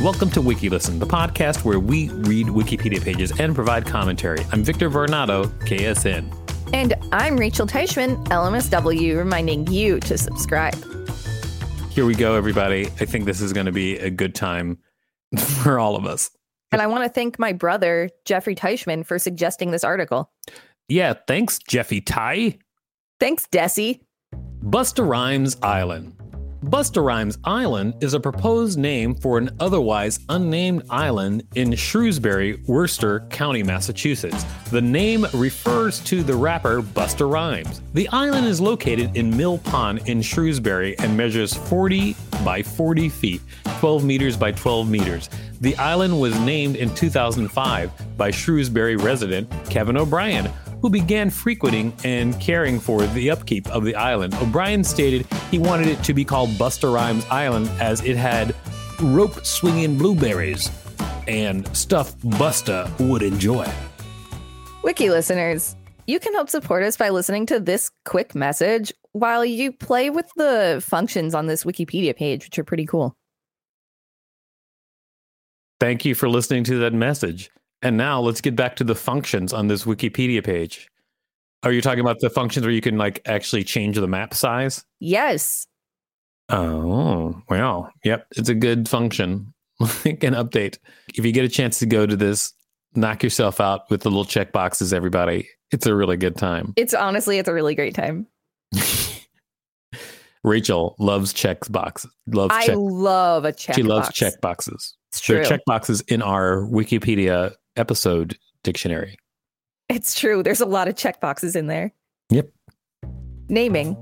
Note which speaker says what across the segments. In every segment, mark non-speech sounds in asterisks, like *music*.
Speaker 1: Welcome to WikiListen, the podcast where we read Wikipedia pages and provide commentary. I'm Victor Varnado, KSN.
Speaker 2: And I'm Rachel Teichman, LMSW, reminding you to subscribe.
Speaker 1: Here we go, everybody. I think this is going to be a good time *laughs* for all of us.
Speaker 2: And I want to thank my brother, Jeffrey Teichman, for suggesting this article.
Speaker 1: Yeah, thanks, Jeffy Ty.
Speaker 2: Thanks, Desi.
Speaker 1: Busta Rhymes Island. Busta Rhymes Island is a proposed name for an otherwise unnamed island in Shrewsbury, Worcester County, Massachusetts. The name refers to the rapper Busta Rhymes. The island is located in Mill Pond in Shrewsbury and measures 40 by 40 feet, 12 meters by 12 meters. The island was named in 2005 by Shrewsbury resident Kevin O'Brien, who began frequenting and caring for the upkeep of the island. O'Brien stated he wanted it to be called Busta Rhymes Island as it had rope swinging blueberries and stuff Busta would enjoy.
Speaker 2: Wiki listeners, you can help support us by listening to this quick message while you play with the functions on this Wikipedia page, which are pretty cool.
Speaker 1: Thank you for listening to that message. And now let's get back to the functions on this Wikipedia page. Are you talking about the functions where you can like actually change the map size?
Speaker 2: Yes.
Speaker 1: Oh, well, yep. It's a good function. *laughs* Like an update. If you get a chance to go to this, knock yourself out with the little check boxes, everybody. It's a really good time.
Speaker 2: It's honestly, it's a really great time. *laughs*
Speaker 1: Rachel loves check boxes. Loves
Speaker 2: I
Speaker 1: check.
Speaker 2: love a check
Speaker 1: She loves
Speaker 2: box.
Speaker 1: check boxes.
Speaker 2: It's
Speaker 1: There
Speaker 2: true.
Speaker 1: are check boxes in our Wikipedia episode dictionary.
Speaker 2: It's true. There's a lot of check boxes in there.
Speaker 1: Yep.
Speaker 2: Naming.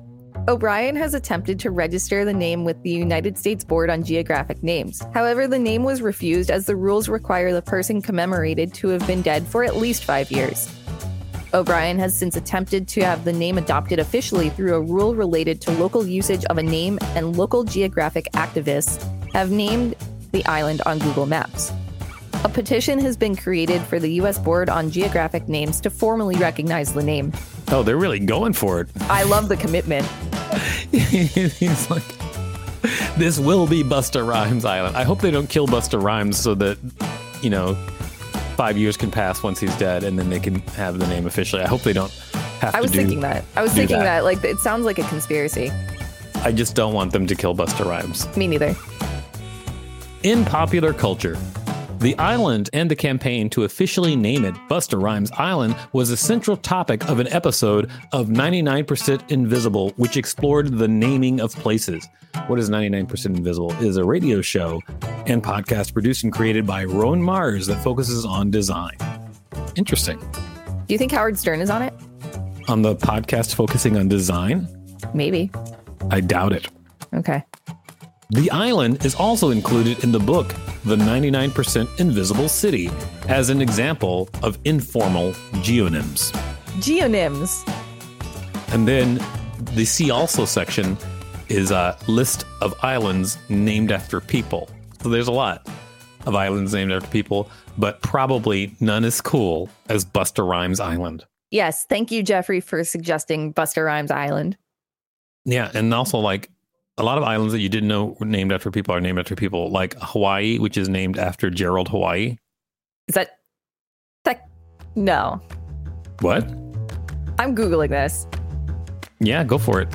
Speaker 2: O'Brien has attempted to register the name with the United States Board on Geographic Names. However, the name was refused as the rules require the person commemorated to have been dead for at least five years. O'Brien has since attempted to have the name adopted officially through a rule related to local usage of a name, and local geographic activists have named the island on Google Maps. A petition has been created for the U.S. Board on Geographic Names to formally recognize the name.
Speaker 1: Oh, they're really going for it. *laughs*
Speaker 2: I love the commitment.
Speaker 1: He's like, this will be Busta Rhymes Island. I hope they don't kill Busta Rhymes so that, you know, five years can pass once he's dead and then they can have the name officially. I hope they don't have.
Speaker 2: I was thinking that. I was thinking
Speaker 1: that.
Speaker 2: that. Like, it sounds like a conspiracy.
Speaker 1: I just don't want them to kill Busta Rhymes.
Speaker 2: Me neither.
Speaker 1: In popular culture, The island and the campaign to officially name it Busta Rhymes Island was a central topic of an episode of 99% Invisible, which explored the naming of places. What is 99% Invisible? It is a radio show and podcast produced and created by Roman Mars that focuses on design. Interesting.
Speaker 2: Do you think Howard Stern is on it?
Speaker 1: On the podcast focusing on design?
Speaker 2: Maybe.
Speaker 1: I doubt it.
Speaker 2: Okay.
Speaker 1: The island is also included in the book, The 99% Invisible City, as an example of informal geonyms.
Speaker 2: Geonyms.
Speaker 1: And then the See Also section is a list of islands named after people. So there's a lot of islands named after people, but probably none as cool as Busta Rhymes Island.
Speaker 2: Yes. Thank you, Jeffrey, for suggesting Busta Rhymes Island.
Speaker 1: Yeah, and also like a lot of islands that you didn't know were named after people are named after people, like Hawaii, which is named after Gerald Hawaii.
Speaker 2: Is that that no.
Speaker 1: What?
Speaker 2: I'm Googling this.
Speaker 1: Yeah, go for it.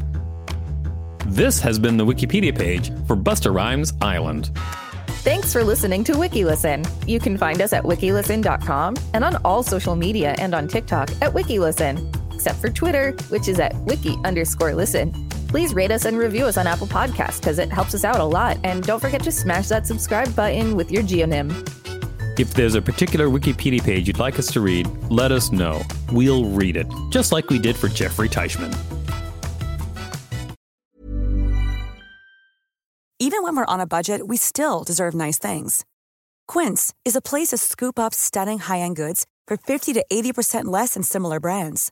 Speaker 1: This has been the Wikipedia page for Busta Rhymes Island.
Speaker 2: Thanks for listening to WikiListen. You can find us at wikilisten.com and on all social media and on TikTok at WikiListen, except for Twitter, which is at wiki underscore listen. Please rate us and review us on Apple Podcasts because it helps us out a lot. And don't forget to smash that subscribe button with your geonym.
Speaker 1: If there's a particular Wikipedia page you'd like us to read, let us know. We'll read it, just like we did for Jeffrey Teichman.
Speaker 3: Even when we're on a budget, we still deserve nice things. Quince is a place to scoop up stunning high end goods for 50 to 80% less than similar brands.